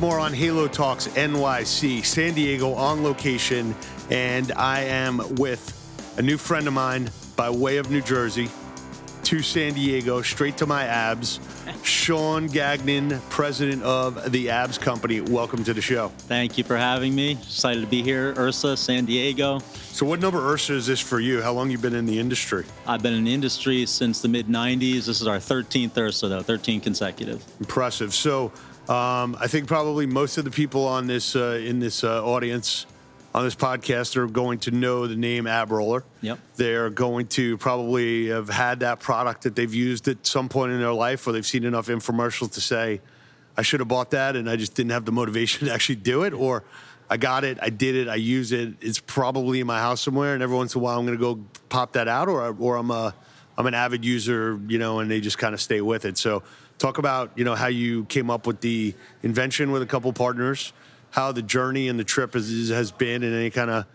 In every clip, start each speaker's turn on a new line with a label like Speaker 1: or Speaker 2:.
Speaker 1: Moore on Halo Talks NYC, San Diego on location, and I am with a new friend of mine by way of New Jersey to San Diego, straight to my abs. Sean Gagnon, president of the Abs Company. Welcome to the show.
Speaker 2: Thank you for having me. Excited to be here. IHRSA, San Diego.
Speaker 1: So, what number IHRSA is this for you? How long you been in the industry?
Speaker 2: I've been in the industry since the mid 90s. This is our 13th IHRSA, though, 13 consecutive.
Speaker 1: Impressive. So, um, I think probably most of the people on this uh, in this uh, audience on this podcast are going to know the name Ab Roller.
Speaker 2: Yep.
Speaker 1: They're going to probably have had that product that they've used at some point in their life, or they've seen enough infomercials to say, "I should have bought that, and I just didn't have the motivation to actually do it," or I got it, I did it, I use it. It's probably in my house somewhere, and every once in a while I'm going to go pop that out, or or I'm a I'm an avid user, you know, and they just kind of stay with it. So talk about you know how you came up with the invention with a couple partners how the journey and the trip has, has been and any kind of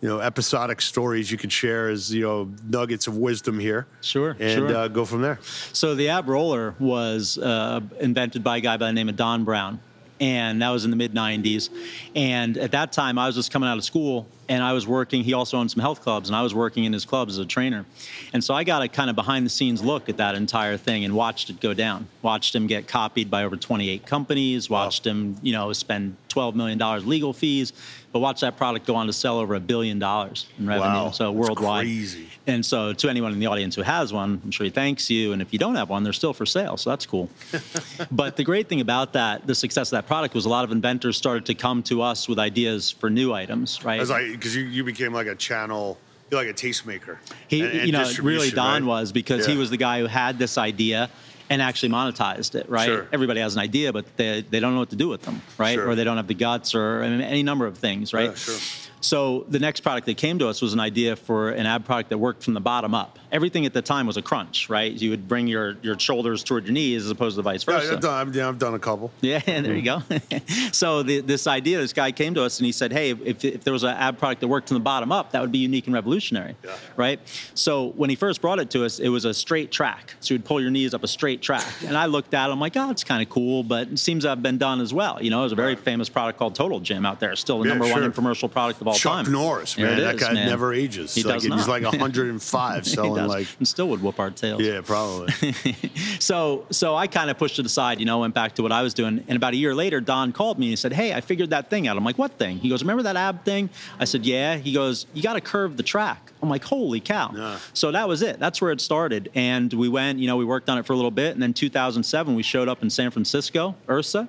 Speaker 1: you know episodic stories you could share as you know nuggets of wisdom here.
Speaker 2: Sure
Speaker 1: and
Speaker 2: sure.
Speaker 1: Uh, go from there.
Speaker 2: So the ab roller was uh, invented by a guy by the name of don brown and that was in the mid 90s. And at that time, I was just coming out of school and I was working. He also owned some health clubs, and I was working in his clubs as a trainer. And so I got a kind of behind the scenes look at that entire thing and watched it go down. Watched him get copied by over 28 companies. Watched wow. him, you know, spend 12 million dollars legal fees, but watch that product go on to sell over a billion dollars in revenue.
Speaker 1: Wow.
Speaker 2: So worldwide.
Speaker 1: Crazy.
Speaker 2: And so to anyone in the audience who has one, I'm sure he thanks you. And if you don't have one, they're still for sale. So that's cool. but the great thing about that, the success of that product was a lot of inventors started to come to us with ideas for new items, right?
Speaker 1: because you, you became like a channel you're like a tastemaker.
Speaker 2: He,
Speaker 1: and, and
Speaker 2: you know, really Don
Speaker 1: right?
Speaker 2: was because yeah. he was the guy who had this idea and actually monetized it, right?
Speaker 1: Sure.
Speaker 2: Everybody has an idea, but they, they don't know what to do with them, right?
Speaker 1: Sure.
Speaker 2: Or they don't have the guts or I mean, any number of things, right?
Speaker 1: Yeah, sure.
Speaker 2: So the next product that came to us was an idea for an ab product that worked from the bottom up. Everything at the time was a crunch, right? You would bring your, your shoulders toward your knees as opposed to vice versa.
Speaker 1: Yeah, I've done, yeah, I've done a couple.
Speaker 2: Yeah, and there you go. so the, this idea, this guy came to us and he said, "Hey, if, if there was an ab product that worked from the bottom up, that would be unique and revolutionary,
Speaker 1: yeah.
Speaker 2: right?" So when he first brought it to us, it was a straight track. So you'd pull your knees up a straight track, and I looked at it, I'm like, "Oh, it's kind of cool, but it seems to have been done as well." You know, there's a very
Speaker 1: right.
Speaker 2: famous product called Total Gym out there, still the
Speaker 1: yeah,
Speaker 2: number
Speaker 1: sure.
Speaker 2: one infomercial product of all
Speaker 1: Chuck
Speaker 2: time.
Speaker 1: Norris, man, that guy
Speaker 2: man.
Speaker 1: never ages.
Speaker 2: He
Speaker 1: like,
Speaker 2: does
Speaker 1: He's
Speaker 2: not.
Speaker 1: like 105 selling like,
Speaker 2: and still would whoop our tails.
Speaker 1: yeah, probably.
Speaker 2: so so I kind of pushed it aside, you know, went back to what I was doing. And about a year later, Don called me and said, Hey, I figured that thing out. I'm like, What thing? He goes, Remember that ab thing? I said, Yeah. He goes, You got to curve the track. I'm like, Holy cow. So that was it. That's where it started. And we went, you know, we worked on it for a little bit. And then 2007, we showed up in San Francisco, IHRSA,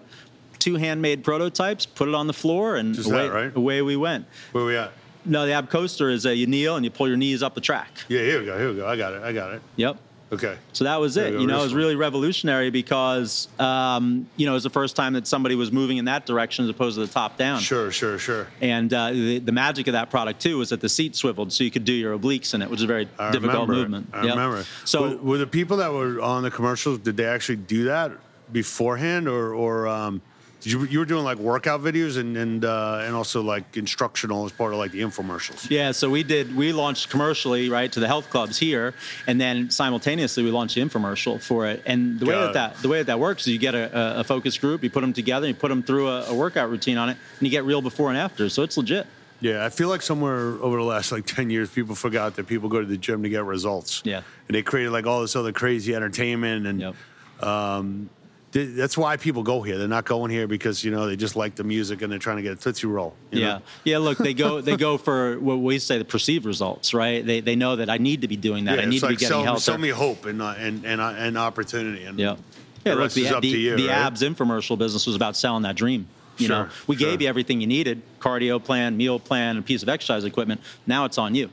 Speaker 2: two handmade prototypes, put it on the floor, and
Speaker 1: Just
Speaker 2: away,
Speaker 1: that, right?
Speaker 2: away we went.
Speaker 1: Where we at?
Speaker 2: No, the ab coaster is a, you kneel and you pull your knees up the track.
Speaker 1: Yeah, here we go. Here we go. I got it. I got it.
Speaker 2: Yep.
Speaker 1: Okay.
Speaker 2: So that was
Speaker 1: There
Speaker 2: it. You know, it was really revolutionary because, um, you know, it was the first time that somebody was moving in that direction as opposed to the top down.
Speaker 1: Sure, sure, sure.
Speaker 2: And uh, the, the magic of that product too was that the seat swiveled, so you could do your obliques in it, which is a very
Speaker 1: I
Speaker 2: difficult
Speaker 1: remember
Speaker 2: movement.
Speaker 1: I
Speaker 2: Yep.
Speaker 1: remember.
Speaker 2: So
Speaker 1: were, were the people that were on the commercials? Did they actually do that beforehand, or or um, you you were doing like workout videos and and uh, and also like instructional as part of like the infomercials?
Speaker 2: Yeah, so we did. We launched commercially, right, to the health clubs here, and then simultaneously we launched the infomercial for it. And the way
Speaker 1: Got
Speaker 2: that,
Speaker 1: it.
Speaker 2: that the way that that works is you get a, a focus group, you put them together, you put them through a, a workout routine on it, and you get real before and after. So it's legit.
Speaker 1: Yeah, I feel like somewhere over the last like ten years, people forgot that people go to the gym to get results.
Speaker 2: Yeah.
Speaker 1: and they created like all this other crazy entertainment, and
Speaker 2: Yep.
Speaker 1: th- that's why people go here. They're not going here because you know they just like the music and they're trying to get a tootsie roll. you
Speaker 2: Yeah,
Speaker 1: know?
Speaker 2: yeah. Look, they go they go for what we say the perceived results, right? They they know that I need to be doing that.
Speaker 1: Yeah,
Speaker 2: I need to
Speaker 1: like
Speaker 2: be getting
Speaker 1: sell,
Speaker 2: healthier.
Speaker 1: sell me hope and uh, and and uh, and opportunity. And
Speaker 2: Yeah.
Speaker 1: The
Speaker 2: Yeah, look, the,
Speaker 1: is up
Speaker 2: the,
Speaker 1: to you,
Speaker 2: the
Speaker 1: right?
Speaker 2: abs infomercial business was about selling that dream. You know,
Speaker 1: Sure,
Speaker 2: we
Speaker 1: sure.
Speaker 2: gave you everything you needed: cardio plan, meal plan, a piece of exercise equipment. Now it's on you.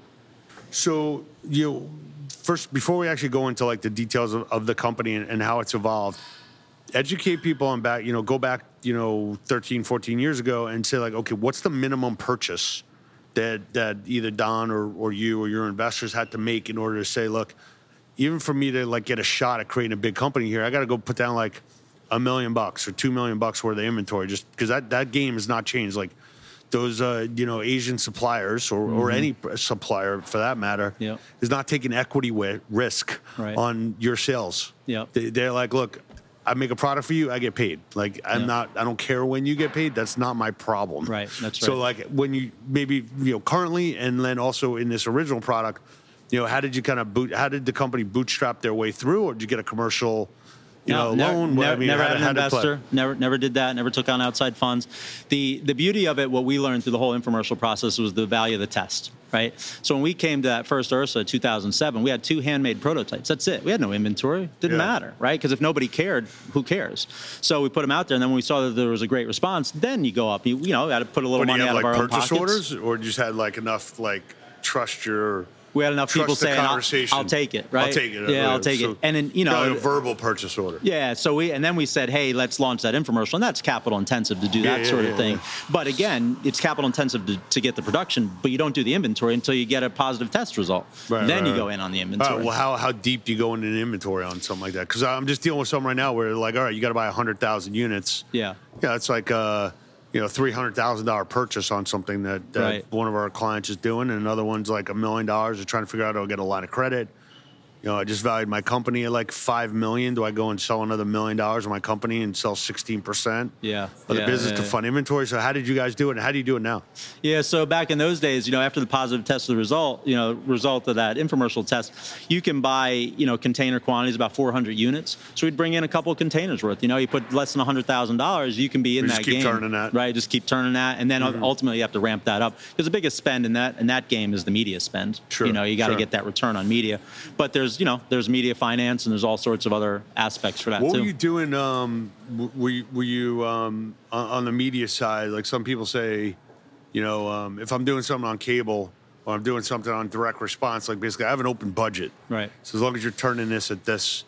Speaker 1: So you first before we actually go into like the details of, of the company and, and how it's evolved, educate people on back. You know, go back you know 13, 14 years ago and say like, okay, what's the minimum purchase that that either Don or or you or your investors had to make in order to say, look, even for me to like get a shot at creating a big company here, I got to go put down like a million bucks or two million bucks worth of inventory just because that, that game has not changed. Like those, uh, you know, Asian suppliers or, or any supplier for that matter
Speaker 2: Yep.
Speaker 1: is not taking equity risk
Speaker 2: Right.
Speaker 1: on your sales.
Speaker 2: Yep.
Speaker 1: They, they're like, look, I make a product for you, I get paid. Like I'm
Speaker 2: Yeah.
Speaker 1: not, I don't care when you get paid. That's not my problem.
Speaker 2: Right, that's right.
Speaker 1: So like when you maybe you know currently and then also in this original product, you know, how did you kind of boot? How did the company bootstrap their way through, or did you get a commercial, you know,
Speaker 2: never,
Speaker 1: loan?
Speaker 2: Never,
Speaker 1: I mean,
Speaker 2: never had an
Speaker 1: how did it play?
Speaker 2: investor. Never, never did that. Never took on outside funds. The the beauty of it, what we learned through the whole infomercial process, was the value of the test. Right. So when we came to that first IHRSA 2007, we had two handmade prototypes. That's it. We had no inventory. Didn't
Speaker 1: Yeah.
Speaker 2: matter. Right. Because if nobody cared, who cares? So we put them out there, and then when we saw that there was a great response, then you go up. You, you know, had to put a little
Speaker 1: do
Speaker 2: money
Speaker 1: you have
Speaker 2: out
Speaker 1: like
Speaker 2: of our own
Speaker 1: purchase
Speaker 2: pockets.
Speaker 1: orders, or just had like enough like trust your
Speaker 2: We had enough
Speaker 1: trust
Speaker 2: people
Speaker 1: the
Speaker 2: saying, I'll,
Speaker 1: conversation.
Speaker 2: "I'll take it." Right.
Speaker 1: I'll take it.
Speaker 2: Yeah,
Speaker 1: Uh,
Speaker 2: I'll take
Speaker 1: so-
Speaker 2: it. And then you know,
Speaker 1: like a verbal purchase order.
Speaker 2: Yeah, so we and then we said, hey, let's launch that infomercial, and that's capital intensive to do
Speaker 1: Yeah,
Speaker 2: that
Speaker 1: yeah,
Speaker 2: sort
Speaker 1: yeah,
Speaker 2: of thing.
Speaker 1: yeah.
Speaker 2: But again, it's capital intensive to, to get the production, but you don't do the inventory until you get a positive test result.
Speaker 1: Right,
Speaker 2: then
Speaker 1: right,
Speaker 2: you go
Speaker 1: right.
Speaker 2: in on the
Speaker 1: All
Speaker 2: inventory.
Speaker 1: right, well, how, how deep do you go into an inventory on something like that? Because I'm just dealing with something right now where, like, all right, you got to buy 100,000 units.
Speaker 2: yeah,
Speaker 1: Yeah, it's like a you know three hundred thousand dollar purchase on something that, that
Speaker 2: Right.
Speaker 1: one of our clients is doing, and another one's like a million dollars. They're trying to figure out how to get a line of credit. You know, I just valued my company at like five million. Do I go and sell another million dollars of my company and sell sixteen percent
Speaker 2: yeah.
Speaker 1: of the
Speaker 2: yeah,
Speaker 1: business
Speaker 2: yeah,
Speaker 1: to fund inventory? So how did you guys do it, and how do you do it now?
Speaker 2: Yeah, so back in those days, you know, after the positive test of the result, you know, result of that infomercial test, you can buy, you know, container quantities about 400 units. So we'd bring in a couple of containers worth. You know, you put less than $100,000, you can be in
Speaker 1: We
Speaker 2: that
Speaker 1: just keep
Speaker 2: game.
Speaker 1: turning that. Mm-hmm.
Speaker 2: Right, just keep turning that, and then ultimately you have to ramp that up because the biggest spend in that in that game is the media spend.
Speaker 1: Sure,
Speaker 2: You know, you got to
Speaker 1: sure.
Speaker 2: get that return on media. But there's, you know, there's media finance and there's all sorts of other aspects for that
Speaker 1: What
Speaker 2: too.
Speaker 1: were you doing? Um, were you, were you um, on, the media side? Like some people say, you know, um, if I'm doing something on cable or I'm doing something on direct response, like basically I have an open budget.
Speaker 2: Right.
Speaker 1: So as long as you're turning this at this,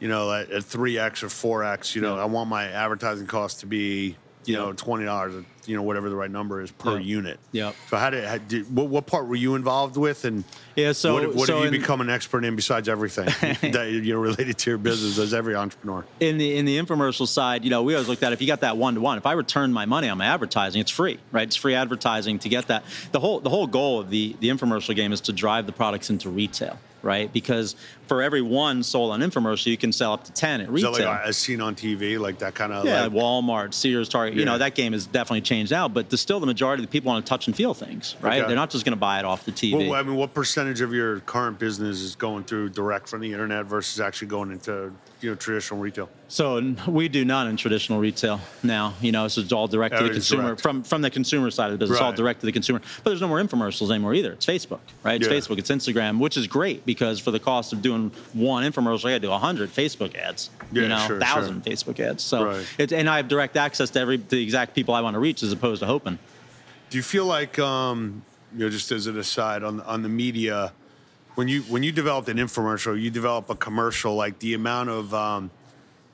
Speaker 1: you know, at, at 3x or 4x, you know,
Speaker 2: Yeah.
Speaker 1: I want my advertising cost to be, you know, $20, you know, whatever the right number is per
Speaker 2: Yeah.
Speaker 1: unit.
Speaker 2: Yep.
Speaker 1: So how did, how did what, what part were you involved with? And
Speaker 2: Yeah, so-
Speaker 1: what, what
Speaker 2: so
Speaker 1: have you
Speaker 2: in-
Speaker 1: become an expert in besides everything that you know related to your business as every entrepreneur?
Speaker 2: in the in the infomercial side, you know, we always looked at if you got that one to one. If I return my money on my advertising, it's free, right? It's free advertising to get that. The whole the whole goal of the the infomercial game is to drive the products into retail, right? Because for every one sold on infomercial, you can sell up to ten at
Speaker 1: Is
Speaker 2: retail.
Speaker 1: that like as seen on TV, like that kind of
Speaker 2: yeah,
Speaker 1: like,
Speaker 2: Walmart, Sears, Target. You know that game has definitely changed now, but still the majority of the people want to touch and feel things, right?
Speaker 1: Okay.
Speaker 2: They're not just going to buy it off the TV.
Speaker 1: Well, I mean, what percentage of your current business is going through direct from the internet versus actually going into you know traditional retail?
Speaker 2: So we do not in traditional retail now. You know, so it's all direct to the consumer
Speaker 1: direct.
Speaker 2: from from the consumer side of the business. all direct to the consumer. But there's no more infomercials anymore either. It's Facebook, right? It's
Speaker 1: Yeah.
Speaker 2: Facebook. It's Instagram, which is great because for the cost of doing one infomercial, I got to do hundred Facebook ads.
Speaker 1: Yeah,
Speaker 2: you know,
Speaker 1: sure,
Speaker 2: thousand Facebook ads. So
Speaker 1: Right.
Speaker 2: it's and I have direct access to every the exact people I want to reach as opposed to hoping.
Speaker 1: Do you feel like, um, you know, just as an aside on on the media, when you when you developed an infomercial, you develop a commercial, like the amount of, um,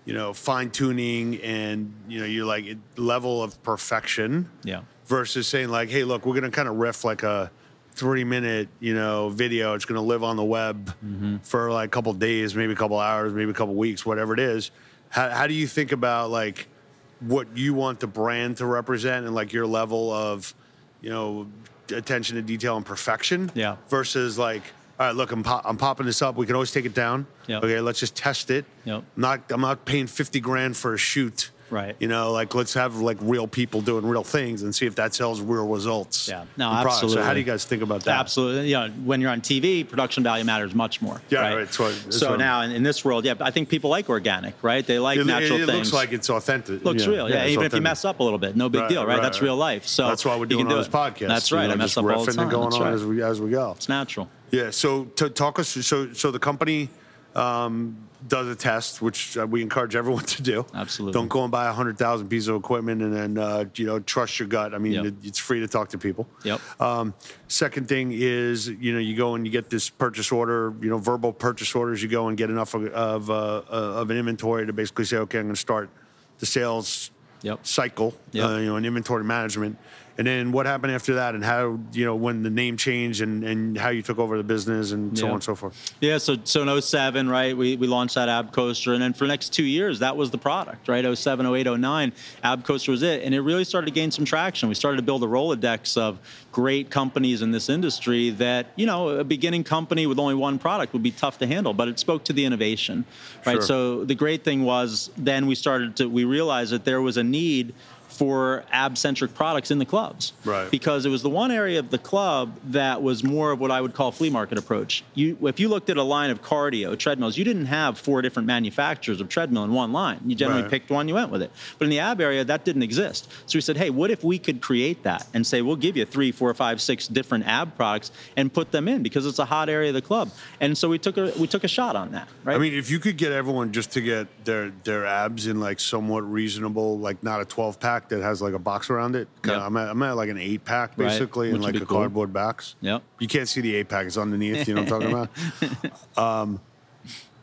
Speaker 1: you know, fine tuning and you know, you're like level of perfection.
Speaker 2: Yeah.
Speaker 1: versus saying like, hey, look, we're gonna kind of riff like a three minute, you know, video. It's gonna live on the web
Speaker 2: Mm-hmm.
Speaker 1: for like a couple days, maybe a couple hours, maybe a couple weeks, whatever it is. How, how do you think about like what you want the brand to represent and like your level of, you know, attention to detail and perfection?
Speaker 2: Yeah.
Speaker 1: Versus like, all right, look, I'm, pop- I'm popping this up. We can always take it down.
Speaker 2: Yep.
Speaker 1: Okay, let's just test it.
Speaker 2: Yep.
Speaker 1: Not, I'm not paying 50 grand for a shoot.
Speaker 2: Right.
Speaker 1: You know, like let's have like real people doing real things and see if that sells real results.
Speaker 2: Yeah. No,
Speaker 1: products. So how do you guys think about that?
Speaker 2: Absolutely. You know, when you're on TV, production value matters much more.
Speaker 1: Yeah,
Speaker 2: right.
Speaker 1: right, what-
Speaker 2: so
Speaker 1: what-
Speaker 2: now in, in this world, yeah, I think people like organic, right? They like
Speaker 1: It,
Speaker 2: natural
Speaker 1: it, it
Speaker 2: things.
Speaker 1: looks like it's authentic.
Speaker 2: looks real. Yeah,
Speaker 1: it's
Speaker 2: even if you mess up a little bit, no big
Speaker 1: Right,
Speaker 2: deal, right?
Speaker 1: right,
Speaker 2: That's real life. So
Speaker 1: That's why we're
Speaker 2: you
Speaker 1: doing
Speaker 2: can do
Speaker 1: on this podcast.
Speaker 2: That's
Speaker 1: you
Speaker 2: right.
Speaker 1: know,
Speaker 2: I mess up all the time.
Speaker 1: and going
Speaker 2: That's
Speaker 1: on as we as we go.
Speaker 2: It's natural.
Speaker 1: Yeah. So to talk us so so the company um, does a test, which uh, we encourage everyone to do.
Speaker 2: Absolutely.
Speaker 1: Don't go and buy a hundred thousand pieces of equipment and then uh, you know trust your gut. I mean,
Speaker 2: Yep.
Speaker 1: it, it's free to talk to people.
Speaker 2: Yep.
Speaker 1: Um, second thing is, you know, you go and you get this purchase order, you know, verbal purchase orders. You go and get enough of of, uh, of an inventory to basically say, okay, I'm going to start the sales
Speaker 2: Yep.
Speaker 1: cycle,
Speaker 2: Yep.
Speaker 1: uh, you know, and inventory management. And then what happened after that, and how you know when the name changed, and, and how you took over the business, and so
Speaker 2: Yeah.
Speaker 1: on and so forth.
Speaker 2: Yeah, so so in 07, right, we, we launched that Ab Coaster, and then for the next two years, that was the product, right? 07, 08, 09, Ab Coaster was it, and it really started to gain some traction. We started to build a Rolodex of great companies in this industry that, you know, a beginning company with only one product would be tough to handle, but it spoke to the innovation, right?
Speaker 1: Sure.
Speaker 2: So the great thing was then we started to, we realized that there was a need for ab-centric products in the clubs
Speaker 1: Right.
Speaker 2: because it was the one area of the club that was more of what I would call flea market approach. You, if you looked at a line of cardio treadmills, you didn't have four different manufacturers of treadmill in one line. You generally
Speaker 1: Right.
Speaker 2: picked one, you went with it. But in the ab area, that didn't exist. So we said, hey, what if we could create that and say we'll give you three, four, five, six different ab products and put them in because it's a hot area of the club. And so we took a we took a shot on that. Right.
Speaker 1: I mean, if you could get everyone just to get their their abs in like somewhat reasonable, like not a 12 pack that has like a box around it. kinda- I'm, at, I'm at like an eight pack basically, in like a
Speaker 2: cool.
Speaker 1: cardboard box.
Speaker 2: Yep.
Speaker 1: You can't see the eight pack; it's underneath. You know what I'm talking about? Um,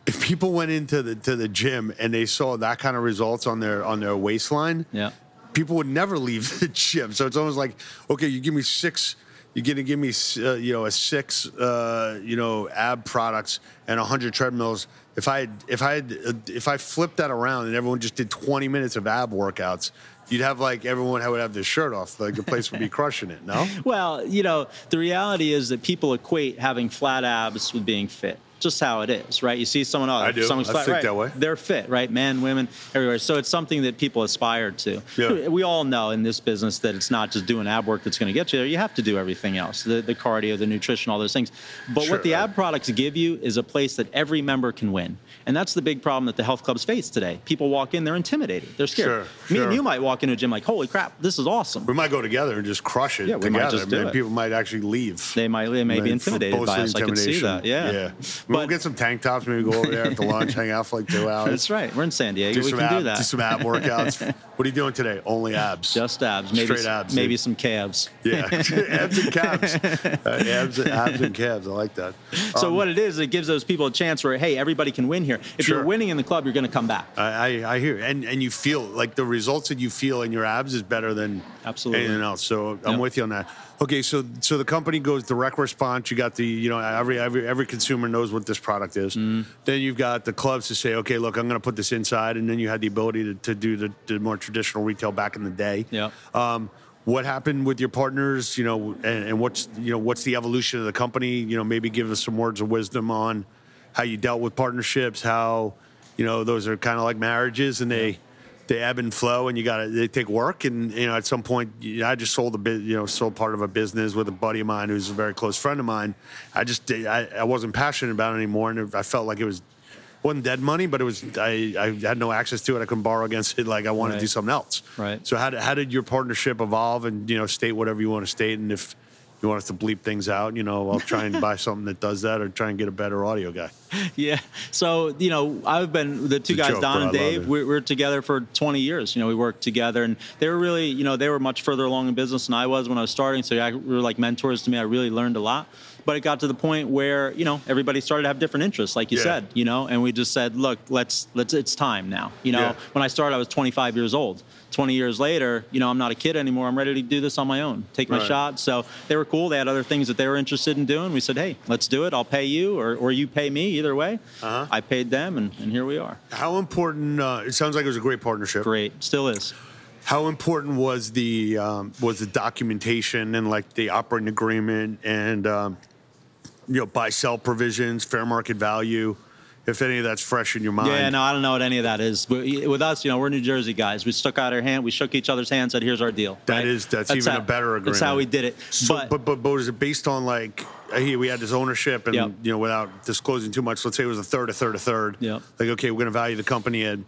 Speaker 1: if people went into the to the gym and they saw that kind of results on their on their waistline,
Speaker 2: Yeah.
Speaker 1: people would never leave the gym. So it's almost like, okay, you give me six, you're gonna give me, uh, you know, a six, uh, you know, ab products and a hundred treadmills. If I if I uh, if I flipped that around and everyone just did 20 minutes of ab workouts, you'd have like everyone would have their shirt off. Like the place would be crushing it. No.
Speaker 2: Well, you know, the reality is that people equate having flat abs with being fit. Just how it is, right? You see someone, oh,
Speaker 1: I do.
Speaker 2: someone's
Speaker 1: I think
Speaker 2: right?
Speaker 1: that way.
Speaker 2: They're fit, right? Men, women, everywhere. So it's something that people aspire to.
Speaker 1: Yeah.
Speaker 2: We all know in this business that it's not just doing ab work that's going to get you there. You have to do everything else, the, the cardio, the nutrition, all those things. But
Speaker 1: Sure.
Speaker 2: what the ab products give you is a place that every member can win. And that's the big problem that the health clubs face today. People walk in, they're intimidated. They're scared.
Speaker 1: Sure,
Speaker 2: Me and you might walk into a gym like, holy crap, this is awesome.
Speaker 1: We might go together and just crush it
Speaker 2: Yeah, we
Speaker 1: together.
Speaker 2: might just do
Speaker 1: man.
Speaker 2: it.
Speaker 1: People might actually leave.
Speaker 2: They might, they may be intimidated by us. I can see that. Yeah.
Speaker 1: Yeah. We'll get some tank tops. Maybe go over there after lunch, hang out for like two hours.
Speaker 2: That's right. We're in San Diego.
Speaker 1: Do
Speaker 2: we can
Speaker 1: ab,
Speaker 2: do that.
Speaker 1: Do some ab workouts. what are you doing today? Only abs.
Speaker 2: Just abs. Maybe
Speaker 1: Straight abs,
Speaker 2: Maybe
Speaker 1: dude.
Speaker 2: some calves.
Speaker 1: yeah, abs and calves. Uh, abs, abs and calves. I like that.
Speaker 2: So
Speaker 1: Um,
Speaker 2: what it is, it gives those people a chance where, hey, everybody can win here. If
Speaker 1: Sure.
Speaker 2: you're winning in the club, you're going to come back.
Speaker 1: I, I, I hear, and and you feel like the results that you feel in your abs is better than
Speaker 2: Absolutely.
Speaker 1: anything else. So I'm
Speaker 2: Yep.
Speaker 1: with you on that. Okay, so so the company goes direct response. You got the you know every every every consumer knows what this product is.
Speaker 2: Mm-hmm.
Speaker 1: Then you've got the clubs to say, okay, look, I'm going to put this inside, and then you had the ability to, to do the, the more traditional retail back in the day.
Speaker 2: Yep.
Speaker 1: Um, what happened with your partners? You know, and, and what's you know what's the evolution of the company? You know, maybe give us some words of wisdom on how you dealt with partnerships. How you know those are kind of like marriages, and they they ebb and flow, and you got to they take work. And you know, at some point, I just sold a bit, you know, sold part of a business with a buddy of mine who's a very close friend of mine. I just I, I wasn't passionate about it anymore, and I felt like it was. Wasn't dead money, but it was. I, I had no access to it. I couldn't borrow against it. Like I wanted to do something else.
Speaker 2: Right.
Speaker 1: So how did, how did your partnership evolve? And you know, state whatever you want to state. And if you want us to bleep things out, you know, I'll try and buy something that does that, or try and get a better audio guy.
Speaker 2: Yeah. So, you know, I've been the two
Speaker 1: It's
Speaker 2: guys,
Speaker 1: joke,
Speaker 2: Don and Dave, we, we're together for 20 years. You know, we worked together and they were really, you know, they were much further along in business than I was when I was starting. So I, we were like mentors to me. I really learned a lot. But it got to the point where, you know, everybody started to have different interests, like you
Speaker 1: Yeah.
Speaker 2: said, you know, and we just said, look, let's, let's, it's time now. You know,
Speaker 1: Yeah.
Speaker 2: when I started, I was 25 years old. 20 years later, you know, I'm not a kid anymore. I'm ready to do this on my own, take my
Speaker 1: Right.
Speaker 2: shot. So they were cool. They had other things that they were interested in doing. We said, hey, let's do it. I'll pay you or, or you pay me, either way.
Speaker 1: Uh-huh.
Speaker 2: I paid them, and, and here we are.
Speaker 1: How important? Uh, it sounds like it was a great partnership.
Speaker 2: Great. Still is.
Speaker 1: How important was the um, was the documentation and like the operating agreement and um, you know buy sell provisions, fair market value? If any of that's fresh in your mind.
Speaker 2: Yeah, no, I don't know what any of that is. But with us, you know, we're New Jersey guys. We stuck out our hand, we shook each other's hands, said, "Here's our deal."
Speaker 1: That
Speaker 2: right?
Speaker 1: is- that's even
Speaker 2: how,
Speaker 1: a better agreement.
Speaker 2: That's how we did it.
Speaker 1: So,
Speaker 2: but,
Speaker 1: but, but but was it based on like we had this ownership and
Speaker 2: Yep.
Speaker 1: you know without disclosing too much, let's say it was a third, a third, a third.
Speaker 2: Yeah.
Speaker 1: Like okay, we're gonna value the company at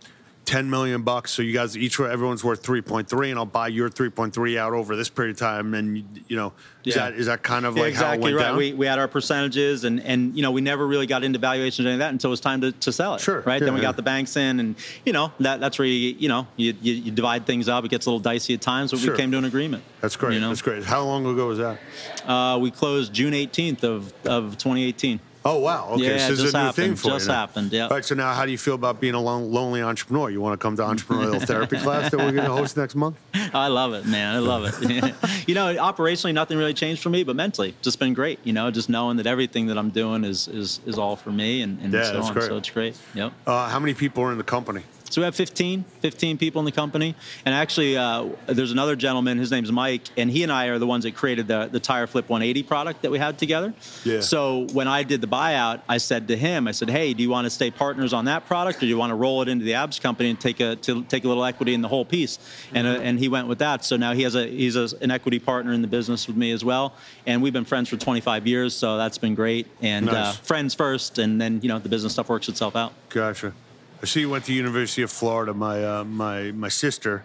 Speaker 1: ten million bucks. So you guys each were everyone's worth three point three, and I'll buy your three point three out over this period of time. And you know, is
Speaker 2: Yeah.
Speaker 1: that is that kind of
Speaker 2: yeah,
Speaker 1: like how it
Speaker 2: exactly
Speaker 1: went
Speaker 2: right.
Speaker 1: down?
Speaker 2: We, we had our percentages, and and you know we never really got into valuations of that until it was time to, to sell it.
Speaker 1: Sure.
Speaker 2: Right.
Speaker 1: Yeah,
Speaker 2: then we got the banks in, and you know that that's where you you know you, you, you divide things up. It gets a little dicey at times, but
Speaker 1: Sure.
Speaker 2: we came to an agreement.
Speaker 1: That's great.
Speaker 2: You know?
Speaker 1: That's great. How long ago was that?
Speaker 2: Uh, we closed June 18th of of 2018.
Speaker 1: Oh wow! Okay,
Speaker 2: Yeah,
Speaker 1: so this is a new thing for
Speaker 2: just
Speaker 1: you. now.
Speaker 2: happened, yeah.
Speaker 1: All right. So now, how do you feel about being a lone, lonely entrepreneur? You want to come to entrepreneurial therapy class that we're going to host next month?
Speaker 2: I love it, man. I love it. you know, operationally, nothing really changed for me, but mentally, just been great. You know, just knowing that everything that I'm doing is is, is all for me, and, and
Speaker 1: Yeah,
Speaker 2: so on.
Speaker 1: great.
Speaker 2: So it's great. Yep.
Speaker 1: Uh, how many people are in the company?
Speaker 2: So we have 15, 15 people in the company. And actually, uh, there's another gentleman, his name's Mike, and he and I are the ones that created the, the Tire Flip 180 product that we had together.
Speaker 1: Yeah.
Speaker 2: So when I did the buyout, I said to him, I said, hey, do you want to stay partners on that product or do you want to roll it into the abs company and take a, to take a little equity in the whole piece? And, uh, and he went with that. So now he has a, he's a, an equity partner in the business with me as well. And we've been friends for 25 years, so that's been great. And uh, friends first, and then, you know, the business stuff works itself out.
Speaker 1: Gotcha. I see you went to University of Florida. My uh, my my sister,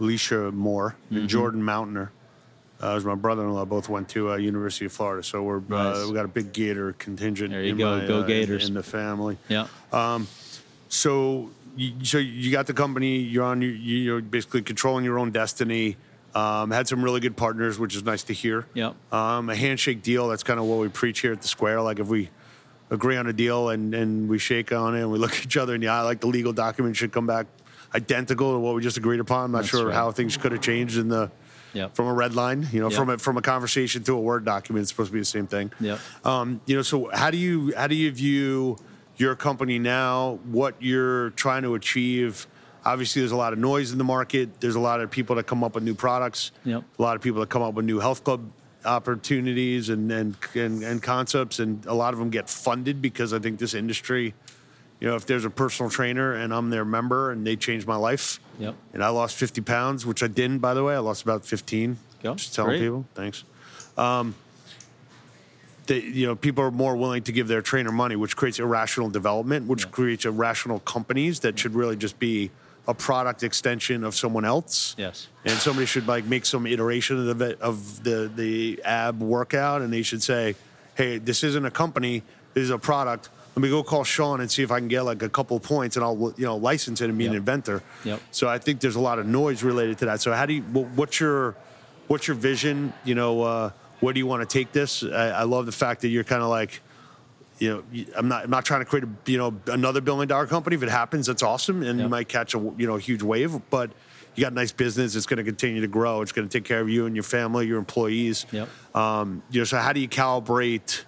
Speaker 1: Alicia Moore,
Speaker 2: Mm-hmm.
Speaker 1: and Jordan Mountainer. Uh, as my brother-in-law both went to uh, University of Florida, so we're
Speaker 2: Nice.
Speaker 1: uh, we got a big Gator contingent.
Speaker 2: There you
Speaker 1: in
Speaker 2: go.
Speaker 1: my,
Speaker 2: Go
Speaker 1: uh, in-
Speaker 2: Gators.
Speaker 1: in the family.
Speaker 2: Yeah.
Speaker 1: So, you, so you got the company. You're on. You, you're basically controlling your own destiny. Um, had some really good partners, which is nice to hear.
Speaker 2: Yep.
Speaker 1: Um, a handshake deal. That's kind of what we preach here at the Square. Like if we agree on a deal and, and we shake on it and we look at each other in the eye, like the legal document should come back identical to what we just agreed upon. I'm not
Speaker 2: That's
Speaker 1: sure
Speaker 2: right.
Speaker 1: how things could have changed in the
Speaker 2: Yep.
Speaker 1: from a red line. You know,
Speaker 2: Yep.
Speaker 1: from a from a conversation to a word document. It's supposed to be the same thing.
Speaker 2: Yeah.
Speaker 1: Um, you know, so how do you how do you view your company now? What you're trying to achieve? Obviously, there's a lot of noise in the market. There's a lot of people that come up with new products.
Speaker 2: Yep.
Speaker 1: A lot of people that come up with new health club opportunities and and and, and concepts, and a lot of them get funded because I think this industry. You know, if there's a personal trainer and I'm their member and they changed my life,
Speaker 2: Yep.
Speaker 1: and I lost 50 pounds, which I didn't, by the way. I lost about 15.
Speaker 2: Go.
Speaker 1: Just telling
Speaker 2: Great.
Speaker 1: people. Thanks. Um, they, you know, people are more willing to give their trainer money, which creates irrational development, which
Speaker 2: Yeah.
Speaker 1: creates irrational companies that should really just be a product extension of someone else.
Speaker 2: Yes.
Speaker 1: And somebody should like make some iteration of the of the the ab workout, and they should say, "Hey, this isn't a company. This is a product. Let me go call Sean and see if I can get like a couple points, and I'll you know license it and be an inventor."
Speaker 2: Yep.
Speaker 1: So I think there's a lot of noise related to that. So how do you? What's your what's your vision? You know, uh, where do you want to take this? I, I love the fact that you're kind of like you know, I'm not I'm not trying to create a you know another billion dollar company. If it happens, that's awesome, and you might catch a you know huge wave. But you got a nice business. It's going to continue to grow. It's going to take care of you and your family, your employees.
Speaker 2: Yep.
Speaker 1: Um, you know, so how do you calibrate?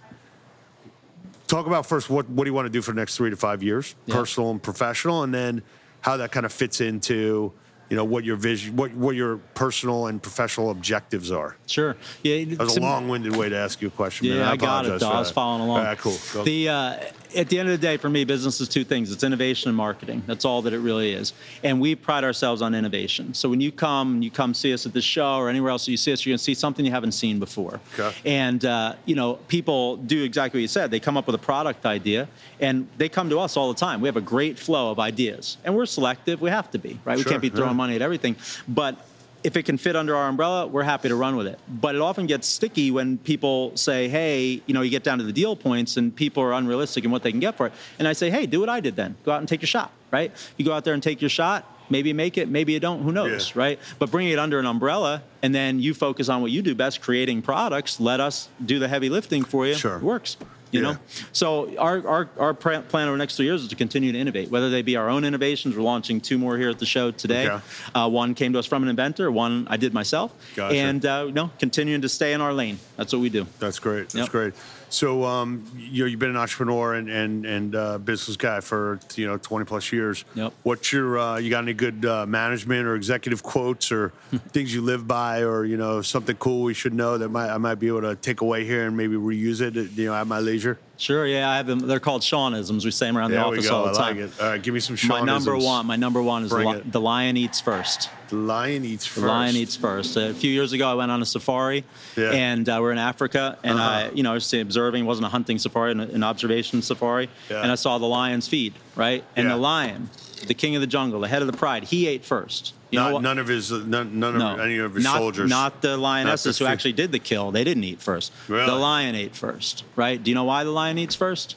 Speaker 1: Talk about first what what do you want to do for the next three to five years,
Speaker 2: Yeah.
Speaker 1: personal and professional, and then how that kind of fits into you know what your vision, what what your personal and professional objectives are.
Speaker 2: Sure. Yeah.
Speaker 1: That was a long-winded way to ask you a question.
Speaker 2: Yeah,
Speaker 1: man.
Speaker 2: I, got it.
Speaker 1: apologize
Speaker 2: Though.
Speaker 1: for
Speaker 2: I was following along.
Speaker 1: All right, cool. Go.
Speaker 2: The uh, at the end of the day, for me, business is two things: it's innovation and marketing. That's all that it really is. And we pride ourselves on innovation. So when you come, you come see us at the show or anywhere else you see us, you're going to see something you haven't seen before.
Speaker 1: Okay.
Speaker 2: And uh, you know, people do exactly what you said. They come up with a product idea, and they come to us all the time. We have a great flow of ideas, and we're selective. We have to be, right?
Speaker 1: Sure, we
Speaker 2: can't be throwing
Speaker 1: yeah.
Speaker 2: money at everything, but if it can fit under our umbrella, we're happy to run with it. But it often gets sticky when people say, hey, you know, you get down to the deal points and people are unrealistic in what they can get for it. And I say, hey, do what I did then. Go out and take your shot, right? You go out there and take your shot. Maybe you make it, maybe you don't, who knows,
Speaker 1: Yeah.
Speaker 2: right? But bringing it under an umbrella and then you focus on what you do best, creating products, let us do the heavy lifting for you.
Speaker 1: Sure.
Speaker 2: It works. You
Speaker 1: Yeah.
Speaker 2: know, so our, our, our plan over the next three years is to continue to innovate, whether they be our own innovations. We're launching two more here at the show today.
Speaker 1: Okay.
Speaker 2: Uh, one came to us from an inventor, one I did myself.
Speaker 1: Gotcha.
Speaker 2: And, uh, you know, continuing to stay in our lane. That's what we do.
Speaker 1: That's great. That's
Speaker 2: Yep.
Speaker 1: great. So, um, you know, you've been an entrepreneur and and and uh, business guy for you know twenty plus years.
Speaker 2: Yep.
Speaker 1: What's your uh, you got any good uh, management or executive quotes or things you live by or you know something cool we should know that might I might be able to take away here and maybe reuse it you know at my leisure.
Speaker 2: Sure, yeah, I have them. They're called Seanisms. We say them around
Speaker 1: There
Speaker 2: the office all
Speaker 1: I
Speaker 2: the
Speaker 1: like
Speaker 2: time.
Speaker 1: it. All right, give me some.
Speaker 2: My number one, my number one is the, li- the lion eats first.
Speaker 1: The lion eats first.
Speaker 2: The lion eats first. A few years ago, I went on a safari,
Speaker 1: Yeah.
Speaker 2: and uh, we're in Africa, and
Speaker 1: Uh-huh.
Speaker 2: I, you know, I was observing. It wasn't a hunting safari, an, an observation safari,
Speaker 1: Yeah.
Speaker 2: and I saw the lions feed. Right, and
Speaker 1: Yeah.
Speaker 2: the lion, the king of the jungle, the head of the pride, he ate first. Know
Speaker 1: Not, none of his none, none
Speaker 2: no,
Speaker 1: of any of his
Speaker 2: not,
Speaker 1: soldiers.
Speaker 2: Not the lionesses
Speaker 1: the
Speaker 2: who actually did the kill. They didn't eat first.
Speaker 1: Really?
Speaker 2: The lion ate first. Right? Do you know why the lion eats first?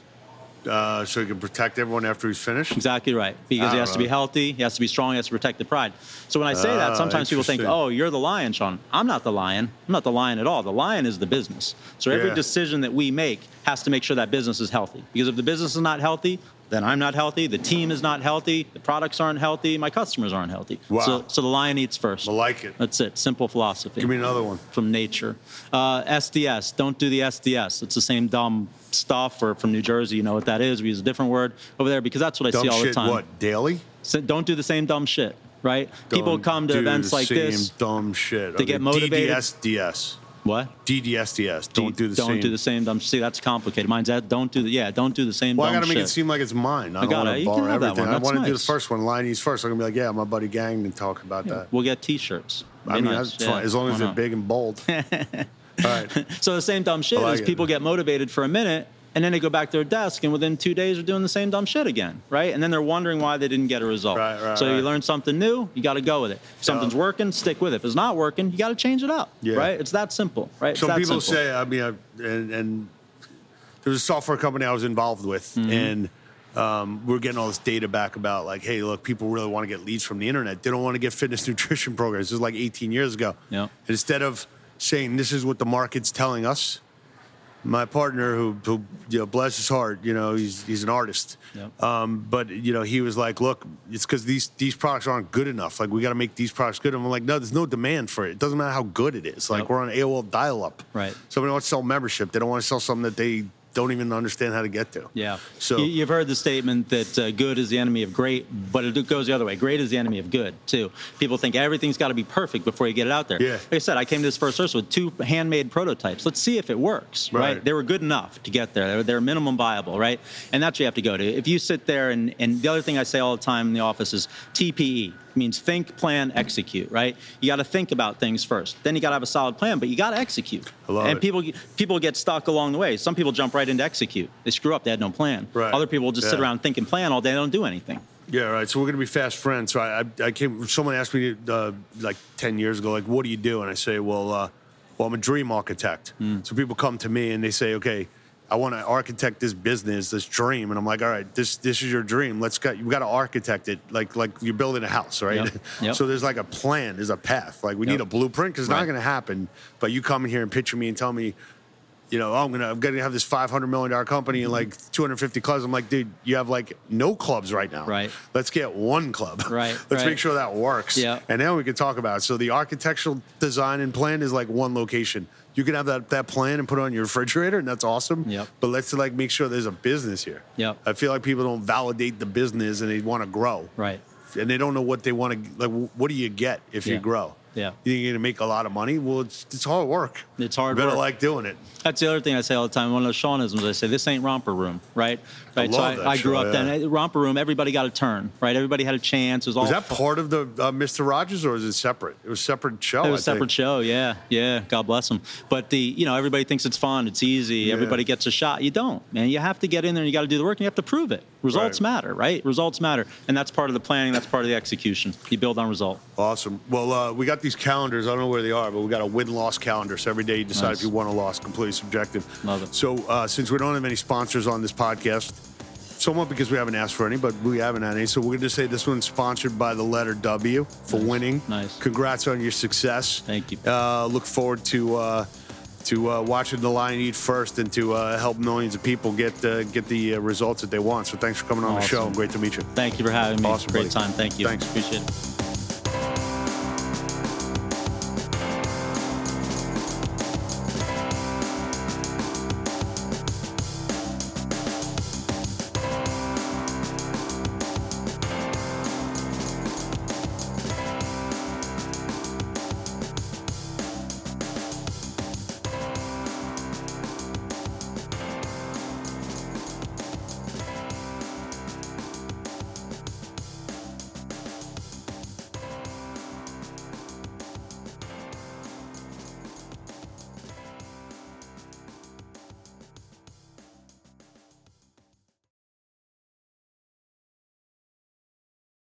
Speaker 1: Uh, so he can protect everyone after he's finished.
Speaker 2: Exactly right. Because he has to be healthy, he has to be strong, he has to protect the pride. So when I say that,
Speaker 1: Ah,
Speaker 2: sometimes people think, oh, you're the lion, Sean. I'm not the lion. I'm not the lion at all. The lion is the business. So every
Speaker 1: Yeah.
Speaker 2: decision that we make has to make sure that business is healthy. Because if the business is not healthy, then I'm not healthy, the team is not healthy, the products aren't healthy, my customers aren't healthy.
Speaker 1: Wow.
Speaker 2: So, so the lion eats first.
Speaker 1: I like it.
Speaker 2: That's it. Simple philosophy.
Speaker 1: Give me another one.
Speaker 2: From nature. Uh, SDS. Don't do the SDS. It's the same dumb stuff. Or from New Jersey, you know what that is. We use a different word over there because that's what I
Speaker 1: Dumb
Speaker 2: see all
Speaker 1: shit.
Speaker 2: the time.
Speaker 1: What daily?
Speaker 2: So don't do the same dumb shit, right? People come to
Speaker 1: do
Speaker 2: events
Speaker 1: the
Speaker 2: like
Speaker 1: same
Speaker 2: this.
Speaker 1: Dumb shit.
Speaker 2: They get motivated.
Speaker 1: DDSDS.
Speaker 2: What?
Speaker 1: DDSDS. Don't do the same.
Speaker 2: don't
Speaker 1: same.
Speaker 2: do the same dumb. See, that's complicated. Mine's that. Don't do the. Yeah, don't do the same
Speaker 1: Well, I got to make
Speaker 2: shit.
Speaker 1: it seem like it's mine. I, don't
Speaker 2: got it.
Speaker 1: to
Speaker 2: You can have that
Speaker 1: everything.
Speaker 2: one.
Speaker 1: I
Speaker 2: That's
Speaker 1: want to do the first one. Line Liney's first. I'm gonna be like, yeah, my buddy Gang, and talk about that.
Speaker 2: we'll get T-shirts.
Speaker 1: I mean,
Speaker 2: nice.
Speaker 1: that's
Speaker 2: Yeah,
Speaker 1: fine as long
Speaker 2: why
Speaker 1: as they're
Speaker 2: not?
Speaker 1: big and bold. All right.
Speaker 2: So the same dumb shit
Speaker 1: like
Speaker 2: is
Speaker 1: it.
Speaker 2: people get motivated for a minute and then they go back to their desk and within two days they're doing the same dumb shit again, right? And then they're wondering why they didn't get a result.
Speaker 1: Right, right,
Speaker 2: so
Speaker 1: right.
Speaker 2: you learn something new, you got to go with it. If something's working, stick with it. If it's not working, you got to change it up,
Speaker 1: Yeah.
Speaker 2: right? It's that simple, right?
Speaker 1: Some people
Speaker 2: simple.
Speaker 1: say, I mean, I, and, and there was a software company I was involved with,
Speaker 2: Mm-hmm.
Speaker 1: and um, we are getting all this data back about like, hey, look, people really want to get leads from the internet. They don't want to get fitness nutrition programs. This is like 18 years ago.
Speaker 2: Yeah.
Speaker 1: Instead of saying this is what the market's telling us, my partner, who, who you know, bless his heart, you know, he's he's an artist.
Speaker 2: Yep.
Speaker 1: Um, but you know, he was like, "Look, it's because these these products aren't good enough. Like, we got to make these products good." And I'm like, "No, there's no demand for it. It doesn't matter how good it is. Like,
Speaker 2: Yep.
Speaker 1: we're on AOL dial-up.
Speaker 2: Right.
Speaker 1: Somebody wants to sell membership. They don't want to sell something that they don't even understand how to get to.
Speaker 2: Yeah.
Speaker 1: So
Speaker 2: You- you've heard the statement that uh, good is the enemy of great, but it goes the other way. Great is the enemy of good too. People think everything's got to be perfect before you get it out there.
Speaker 1: Yeah.
Speaker 2: Like I said, I came to this first source with two handmade prototypes. Let's see if it works. Right.
Speaker 1: Right.
Speaker 2: They were good enough to get there. They were, they were minimum viable. Right. And that's what you have to go to. If you sit there and and the other thing I say all the time in the office is TPE. Means think, plan, execute, right? You got to think about things first. Then you got to have a solid plan, but you got to execute. And
Speaker 1: it.
Speaker 2: people people get stuck along the way. Some people jump right into execute. They screw up. They had no plan.
Speaker 1: Right.
Speaker 2: Other people just sit around think and plan all day. They don't do anything.
Speaker 1: Yeah, right. So we're gonna be fast friends. So I, I, I came. Someone asked me uh, like ten years ago, like, "What do you do?" And I say, "Well, uh, well, I'm a dream architect." So people come to me and they say, "Okay, I want to architect this business, this dream." And I'm like, "All right, this this is your dream. Let's go. You got to architect it like like you're building a house, right?
Speaker 2: Yep. Yep.
Speaker 1: so there's like a plan, there's a path. Like we need a blueprint because it's not gonna happen. But you come in here and picture me and tell me." you know, oh, I'm gonna I'm gonna have this 500 million dollar company and like mm-hmm. 250 clubs. I'm like, dude, you have like no clubs right now.
Speaker 2: Right.
Speaker 1: Let's get one club.
Speaker 2: Right,
Speaker 1: Let's
Speaker 2: right.
Speaker 1: make sure that works.
Speaker 2: Yeah.
Speaker 1: And then we can talk about it. So the architectural design and plan is like one location. You can have that that plan and put it on your refrigerator, and that's awesome.
Speaker 2: Yep.
Speaker 1: But let's like make sure there's a business here.
Speaker 2: Yep.
Speaker 1: I feel like people don't validate the business and they want to grow.
Speaker 2: Right.
Speaker 1: And they don't know what they want to like. What do you get if you grow?
Speaker 2: Yeah.
Speaker 1: You think you're gonna make a lot of money? Well, it's it's hard work.
Speaker 2: It's hard
Speaker 1: You better
Speaker 2: work.
Speaker 1: like doing it.
Speaker 2: That's the other thing I say all the time. One of those Seanisms, I say, this ain't romper room, right? Right. so
Speaker 1: love
Speaker 2: I, I grew
Speaker 1: show,
Speaker 2: up
Speaker 1: yeah.
Speaker 2: then. Romper room, everybody got a turn, right? Everybody had a chance. It was all
Speaker 1: Was that part of the uh, Mr. Rogers, or was it separate? It was a separate show.
Speaker 2: It was
Speaker 1: I
Speaker 2: separate show, yeah, yeah. God bless them. But the, you know, everybody thinks it's fun, it's easy,
Speaker 1: Yeah.
Speaker 2: everybody gets a shot. You don't, man. You have to get in there and you got to do the work and you have to prove it. Results
Speaker 1: Right.
Speaker 2: matter, right? Results matter, and that's part of the planning. That's part of the execution. You build on result.
Speaker 1: Awesome. Well, uh, we got these calendars. I don't know where they are, but we got a win-loss calendar. So every day you decide
Speaker 2: Nice.
Speaker 1: if you won or lost. Completely subjective.
Speaker 2: Love it.
Speaker 1: So uh, since we don't have any sponsors on this podcast, somewhat because we haven't asked for any, but we haven't had any. So we're going to say this one's sponsored by the letter W for
Speaker 2: Nice.
Speaker 1: winning.
Speaker 2: Nice.
Speaker 1: Congrats on your success.
Speaker 2: Thank you.
Speaker 1: Uh, look forward to. Uh, to uh, watching the lion eat first and to uh, help millions of people get uh, get the uh, results that they want. So thanks for coming on the show. Great to meet you.
Speaker 2: Thank you for having me.
Speaker 1: Awesome,
Speaker 2: Great
Speaker 1: buddy.
Speaker 2: time. Thank you.
Speaker 1: Thanks.
Speaker 2: Appreciate it.